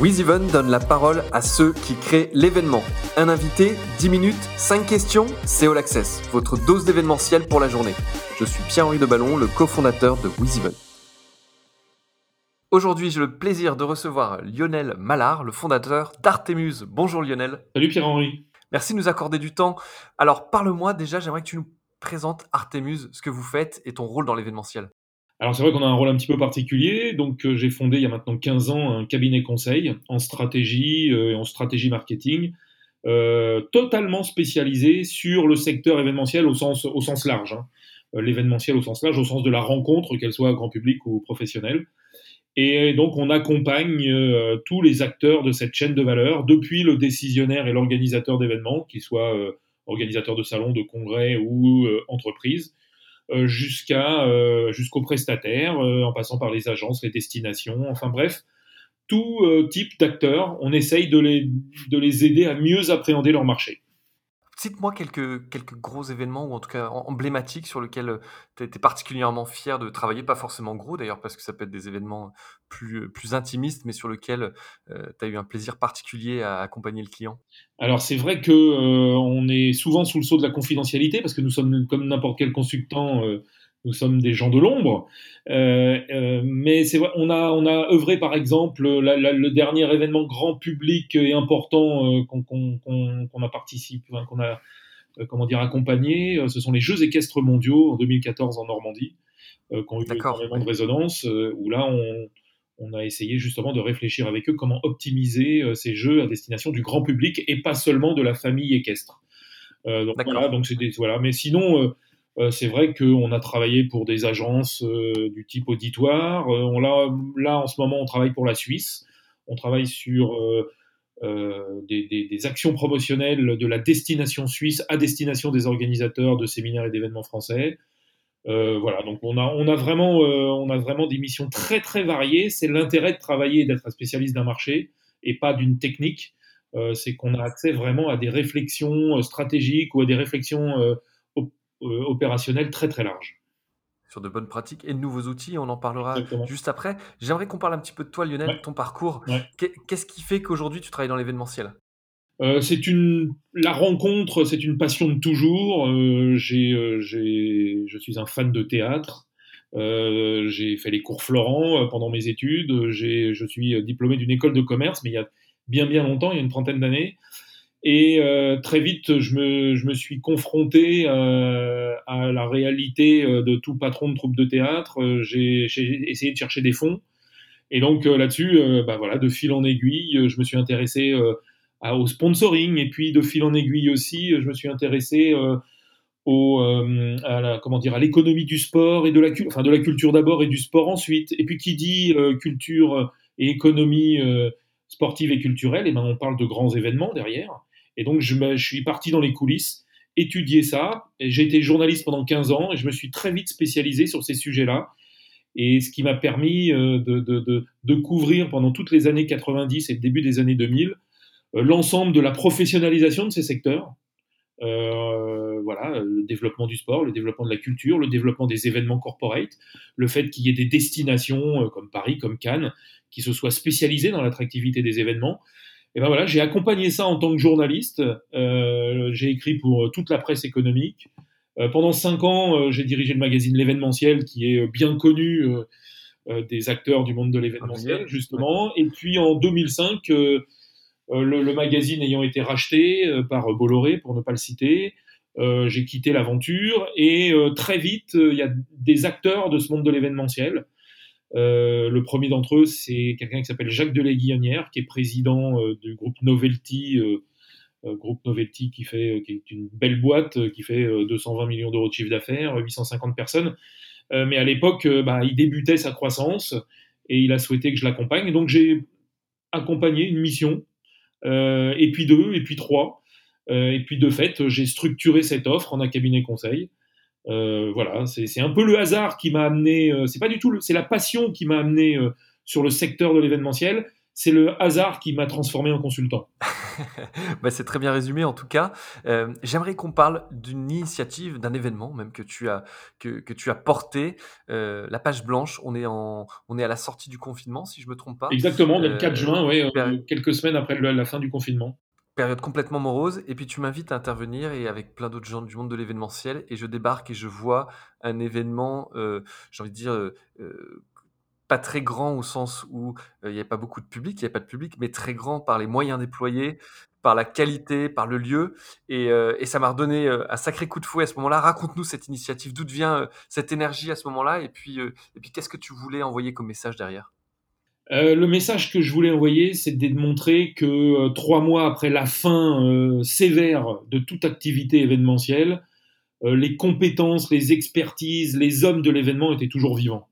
WizEven donne la parole à ceux qui créent l'événement. Un invité, 10 minutes, 5 questions, c'est All Access, votre dose d'événementiel pour la journée. Je suis Pierre-Henri Deballon, le cofondateur de WizEven. Aujourd'hui, j'ai le plaisir de recevoir Lionel Mallard, le fondateur d'Artemus. Bonjour Lionel. Salut Pierre-Henri. Merci de nous accorder du temps. Alors, parle-moi déjà, j'aimerais que tu nous présentes Artemus, ce que vous faites et ton rôle dans l'événementiel. Alors c'est vrai qu'on a un rôle un petit peu particulier. Donc euh, j'ai fondé il y a maintenant 15 ans un cabinet conseil en stratégie euh, et en stratégie marketing, euh, totalement spécialisé sur le secteur événementiel au sens, large. Hein. L'événementiel au sens large, au sens de la rencontre, qu'elle soit grand public ou professionnelle. Et donc on accompagne tous les acteurs de cette chaîne de valeur, depuis le décisionnaire et l'organisateur d'événements, qu'il soit organisateur de salons, de congrès ou entreprise, euh, jusqu'à euh, jusqu'aux prestataires, euh, en passant par les agences, les destinations, enfin bref, tout type d'acteurs, on essaye de les, de les aider à mieux appréhender leur marché. Cite-moi quelques, quelques gros événements, ou en tout cas emblématiques, sur lesquels euh, tu es, particulièrement fier de travailler, pas forcément gros d'ailleurs, parce que ça peut être des événements plus, plus intimistes, mais sur lesquels euh, tu as eu un plaisir particulier à accompagner le client. Alors c'est vrai que euh, est souvent sous le sceau de la confidentialité, parce que nous sommes comme n'importe quel consultant nous sommes des gens de l'ombre. Euh, euh, mais c'est vrai, on a, on a œuvré par exemple le dernier événement grand public et important euh, qu'on a participé, qu'on a comment dire accompagné. Ce sont les Jeux équestres mondiaux en 2014 en Normandie, qui ont eu énormément de résonance. où là, on, on, a essayé justement de réfléchir avec eux comment optimiser ces Jeux à destination du grand public et pas seulement de la famille équestre. donc voilà, donc voilà. Mais sinon euh, c'est vrai qu'on a travaillé pour des agences euh, du type auditoire. Euh, on là, en ce moment, on travaille pour la Suisse. On travaille sur des, actions promotionnelles de la destination suisse à destination des organisateurs de séminaires et d'événements français. voilà, donc on a, on, a vraiment, on a vraiment des missions très très variées. C'est l'intérêt de travailler et d'être un spécialiste d'un marché et pas d'une technique. c'est qu'on a accès vraiment à des réflexions stratégiques ou à des réflexions euh, opérationnel très très large. Sur de bonnes pratiques et de nouveaux outils, on en parlera juste après. J'aimerais qu'on parle un petit peu de toi, Lionel, de ton parcours. Qu'est-ce qui fait qu'aujourd'hui tu travailles dans l'événementiel? Euh, c'est une la rencontre, c'est une passion de toujours. Euh, j'ai, je suis un fan de théâtre. j'ai fait les cours Florent pendant mes études. je suis diplômé d'une école de commerce, mais il y a bien bien longtemps, il y a une trentaine d'années. Et euh, très vite, je me, je me suis confronté euh, à la réalité euh, de tout patron de troupe de théâtre. Euh, j'ai essayé de chercher des fonds. Et donc là-dessus, bah voilà, de fil en aiguille, je me suis intéressé au sponsoring. Et puis de fil en aiguille aussi, je me suis intéressé au, à la, comment dire, à l'économie du sport et de la, enfin, de la culture d'abord et du sport ensuite. Et puis qui dit culture et économie sportive et culturelle, et ben on parle de grands événements derrière. Et donc, je, je suis parti dans les coulisses, étudier ça. J'ai été journaliste pendant 15 ans et je me suis très vite spécialisé sur ces sujets-là. Et ce qui m'a permis euh, de, couvrir pendant toutes les années 90 et le début des années 2000 euh, l'ensemble de la professionnalisation de ces secteurs. Euh, voilà, le développement du sport, le développement de la culture, le développement des événements corporate, le fait qu'il y ait des destinations comme Paris, comme Cannes, qui se soient spécialisées dans l'attractivité des événements. Et ben voilà, j'ai accompagné ça en tant que journaliste. Euh, j'ai écrit pour euh, toute la presse économique. Euh, pendant cinq ans, j'ai dirigé le magazine L'événementiel, qui est bien connu des acteurs du monde de l'événementiel, justement. Et puis en 2005, le, le, magazine ayant été racheté par Bolloré, pour ne pas le citer, j'ai quitté l'aventure. Et très vite, il y a des acteurs de ce monde de l'événementiel euh, le premier d'entre eux, c'est quelqu'un qui s'appelle Jacques Delay-Guillonnière, qui est président euh, du groupe Novelty, euh, groupe Novelty qui fait, qui est une belle boîte, qui fait 220 millions d'euros de chiffre d'affaires, 850 personnes. mais à l'époque, bah, il débutait sa croissance et il a souhaité que je l'accompagne. Donc j'ai accompagné une mission, et puis deux, et puis trois. et puis de fait, j'ai structuré cette offre en un cabinet conseil. Euh, voilà, c'est un peu le hasard qui m'a amené. Euh, c'est pas du tout, c'est la passion qui m'a amené euh, sur le secteur de l'événementiel. c'est le hasard qui m'a transformé en consultant. bah, c'est très bien résumé en tout cas. J'aimerais qu'on parle d'une initiative, d'un événement même que tu as, que, que tu as porté, la page blanche. On est, en, on est à la sortie du confinement, si je me trompe pas. Exactement, le 4 juin, ouais, quelques semaines après la fin du confinement période complètement morose, et puis tu m'invites à intervenir et avec plein d'autres gens du monde de l'événementiel, et je débarque et je vois un événement, euh, j'ai envie de dire, euh, euh, pas très grand au sens où il n'y avait pas beaucoup de public, il n'y avait pas de public, mais très grand par les moyens déployés, par la qualité, par le lieu, et, et ça m'a redonné un sacré coup de fouet à ce moment-là. Raconte-nous cette initiative, d'où vient cette énergie à ce moment-là, et puis, et puis qu'est-ce que tu voulais envoyer comme message derrière? Euh, le message que je voulais envoyer, c'est de montrer que euh, trois mois après la fin euh, sévère de toute activité événementielle, les compétences, les expertises, les hommes de l'événement étaient toujours vivants.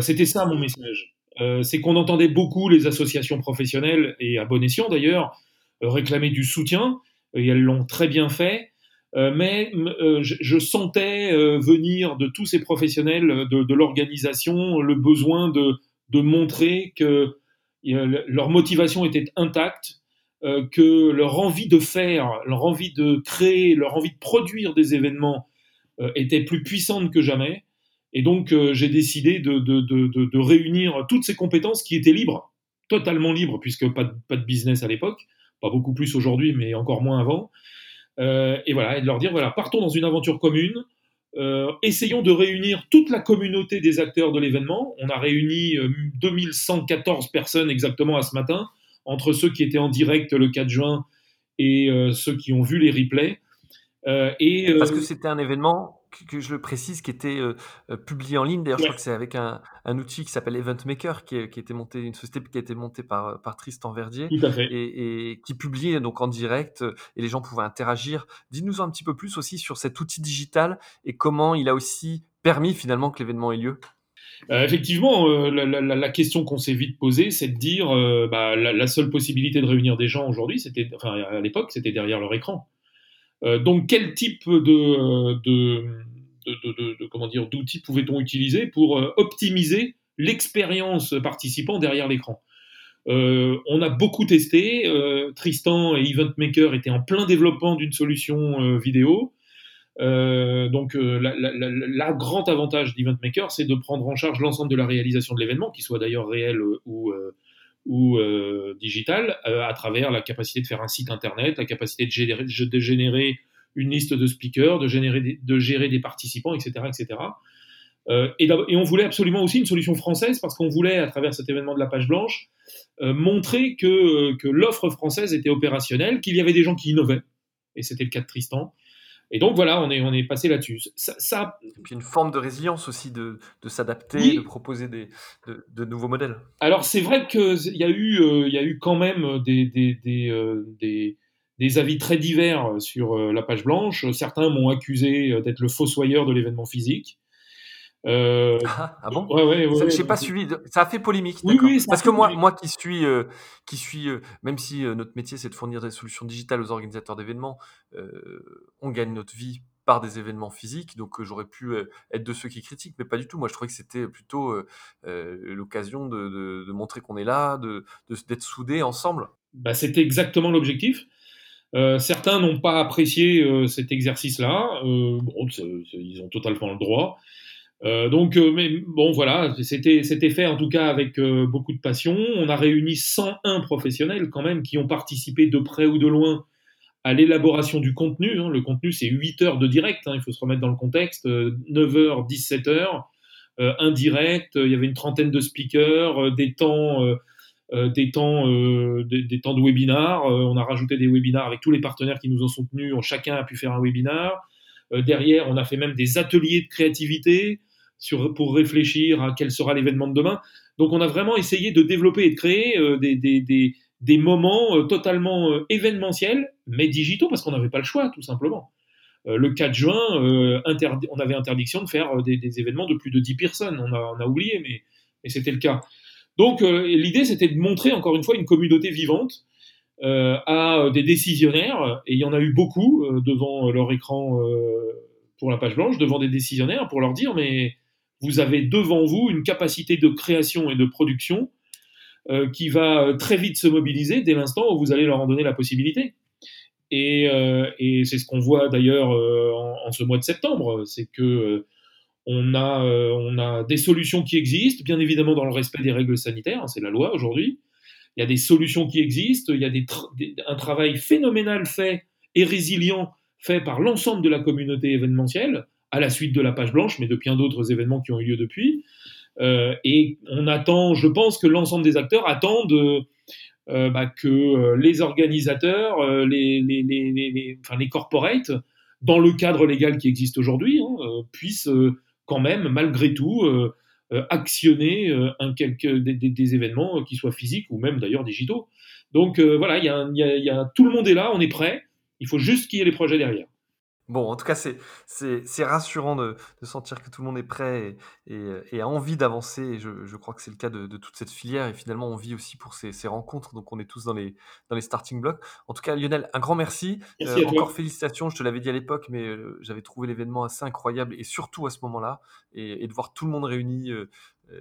C'était ça mon message. c'est qu'on entendait beaucoup les associations professionnelles, et à bon escient d'ailleurs, réclamer du soutien, et elles l'ont très bien fait. mais je, sentais venir de tous ces professionnels de l'organisation le besoin de, de montrer que leur motivation était intacte, euh, que leur envie de faire, leur envie de créer, leur envie de produire des événements euh, était plus puissante que jamais. Et donc, euh, j'ai décidé de, réunir toutes ces compétences qui étaient libres, totalement libres, puisque pas de, business à l'époque, pas beaucoup plus aujourd'hui, mais encore moins avant. et voilà, et de leur dire, voilà, partons dans une aventure commune, euh, essayons de réunir toute la communauté des acteurs de l'événement. On a réuni 2114 euh, personnes exactement à ce matin, entre ceux qui étaient en direct le 4 juin et euh, ceux qui ont vu les replays. et, Parce que c'était un événement que je le précise, qui était euh, euh, publié en ligne. D'ailleurs, je crois que c'est avec un, un, outil qui s'appelle Event Maker, qui, qui, était monté, une société qui a été montée par, par Tristan Verdier, Et, et, qui publiait donc en direct, et les gens pouvaient interagir. Dis-nous un petit peu plus aussi sur cet outil digital et comment il a aussi permis finalement que l'événement ait lieu. effectivement, la, la, la, question qu'on s'est vite posée, c'est de dire bah, la, seule possibilité de réunir des gens aujourd'hui, c'était, enfin à l'époque, c'était derrière leur écran. Euh, donc, quel type de, de, d'outils pouvait-on utiliser pour euh, optimiser l'expérience participant derrière l'écran? Euh, on a beaucoup testé. Tristan et Event Maker étaient en plein développement d'une solution vidéo. donc, la, grand avantage d'Event Maker, c'est de prendre en charge l'ensemble de la réalisation de l'événement, qu'il soit d'ailleurs réel ou, ou euh, digital euh, à travers la capacité de faire un site internet, la capacité de générer, une liste de speakers, de, gérer des participants, etc. etc. Euh, et, et, on voulait absolument aussi une solution française parce qu'on voulait, à travers cet événement de la page blanche, montrer que, que l'offre française était opérationnelle, qu'il y avait des gens qui innovaient, et c'était le cas de Tristan, et donc voilà, on est, on est passé là-dessus. Ça, Et puis une forme de résilience aussi, de, de s'adapter, de proposer des, de, de, nouveaux modèles. Alors c'est vrai qu'il y, a eu, euh, y a eu quand même des, des, des, euh, des, des avis très divers sur euh, la page blanche. Certains m'ont accusé d'être le fossoyeur de l'événement physique. Euh, ah, ah, bon? ouais, ouais, ouais, J'ai pas suivi. Ça a fait polémique. Parce que moi, moi qui suis, euh, qui suis, euh, même si notre métier c'est de fournir des solutions digitales aux organisateurs d'événements, on gagne notre vie par des événements physiques. Donc j'aurais pu être de ceux qui critiquent, mais pas du tout. Moi, je trouvais que c'était plutôt l'occasion de, de, montrer qu'on est là, de d'être soudés ensemble. Bah, c'était exactement l'objectif. certains n'ont pas apprécié cet exercice-là. bon, ils ont totalement le droit. Euh, donc, euh, mais bon, voilà, c'était fait en tout cas avec euh, beaucoup de passion. On a réuni 101 professionnels quand même qui ont participé de près ou de loin à l'élaboration du contenu. Hein. Le contenu, c'est 8 heures de direct, hein, il faut se remettre dans le contexte, 9h, 17h, indirect, il y avait une trentaine de speakers, des temps... des temps, des, temps de webinar. on a rajouté des webinars avec tous les partenaires qui nous ont soutenus. chacun a pu faire un webinar. derrière, on a fait même des ateliers de créativité pour réfléchir à quel sera l'événement de demain. Donc on a vraiment essayé de développer et de créer euh, des, des, des, moments euh, totalement euh, événementiels, mais digitaux, parce qu'on n'avait pas le choix, tout simplement. le 4 juin, on avait interdiction de faire des, événements de plus de 10 personnes. On a, on a oublié, mais, mais c'était le cas. Donc l'idée, c'était de montrer encore une fois une communauté vivante à des décisionnaires, et il y en a eu beaucoup devant leur écran pour la page blanche, devant des décisionnaires, pour leur dire, mais vous avez devant vous une capacité de création et de production qui va très vite se mobiliser dès l'instant où vous allez leur en donner la possibilité. Et, et c'est ce qu'on voit d'ailleurs en, ce mois de septembre, c'est que on a, des solutions qui existent, bien évidemment dans le respect des règles sanitaires, hein, c'est la loi aujourd'hui. Il y a des solutions qui existent, il y a un travail phénoménal fait et résilient fait par l'ensemble de la communauté événementielle, à la suite de la page blanche, mais de bien d'autres événements qui ont eu lieu depuis. Euh, et on attend, je pense que l'ensemble des acteurs attendent euh, bah, que euh, les organisateurs, euh, les, corporates, dans le cadre légal qui existe aujourd'hui, hein, puissent quand même, malgré tout, actionner un quelque, des, événements qui soient physiques ou même d'ailleurs digitaux. Donc voilà, y a, y y tout le monde est là, on est prêt. Il faut juste qu'il y ait les projets derrière. Bon, en tout cas, c'est rassurant de, de, sentir que tout le monde est prêt et, et, et a envie d'avancer. Je, je, crois que c'est le cas de, de, toute cette filière. Et finalement, on vit aussi pour ces, ces, rencontres. Donc, on est tous dans les, dans les starting blocks. En tout cas, Lionel, un grand merci. merci euh, encore félicitations. Je te l'avais dit à l'époque, mais euh, j'avais trouvé l'événement assez incroyable. Et surtout à ce moment-là. Et, et, de voir tout le monde réuni. Euh,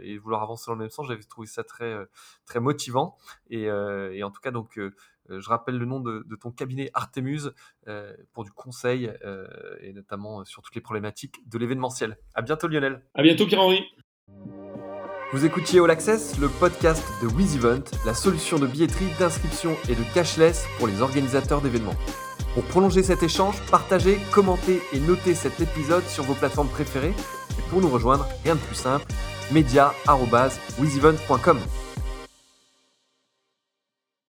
et vouloir avancer dans le même sens, j'avais trouvé ça très, euh, très motivant. Et, euh, et en tout cas, donc, euh, je rappelle le nom de, de ton cabinet Artemus euh, pour du conseil euh, et notamment sur toutes les problématiques de l'événementiel. À bientôt Lionel. À bientôt Pierre-Henri. Vous écoutiez All Access, le podcast de WizEvent, la solution de billetterie, d'inscription et de cashless pour les organisateurs d'événements. Pour prolonger cet échange, partagez, commentez et notez cet épisode sur vos plateformes préférées. Et pour nous rejoindre, rien de plus simple, media.wizevent.com.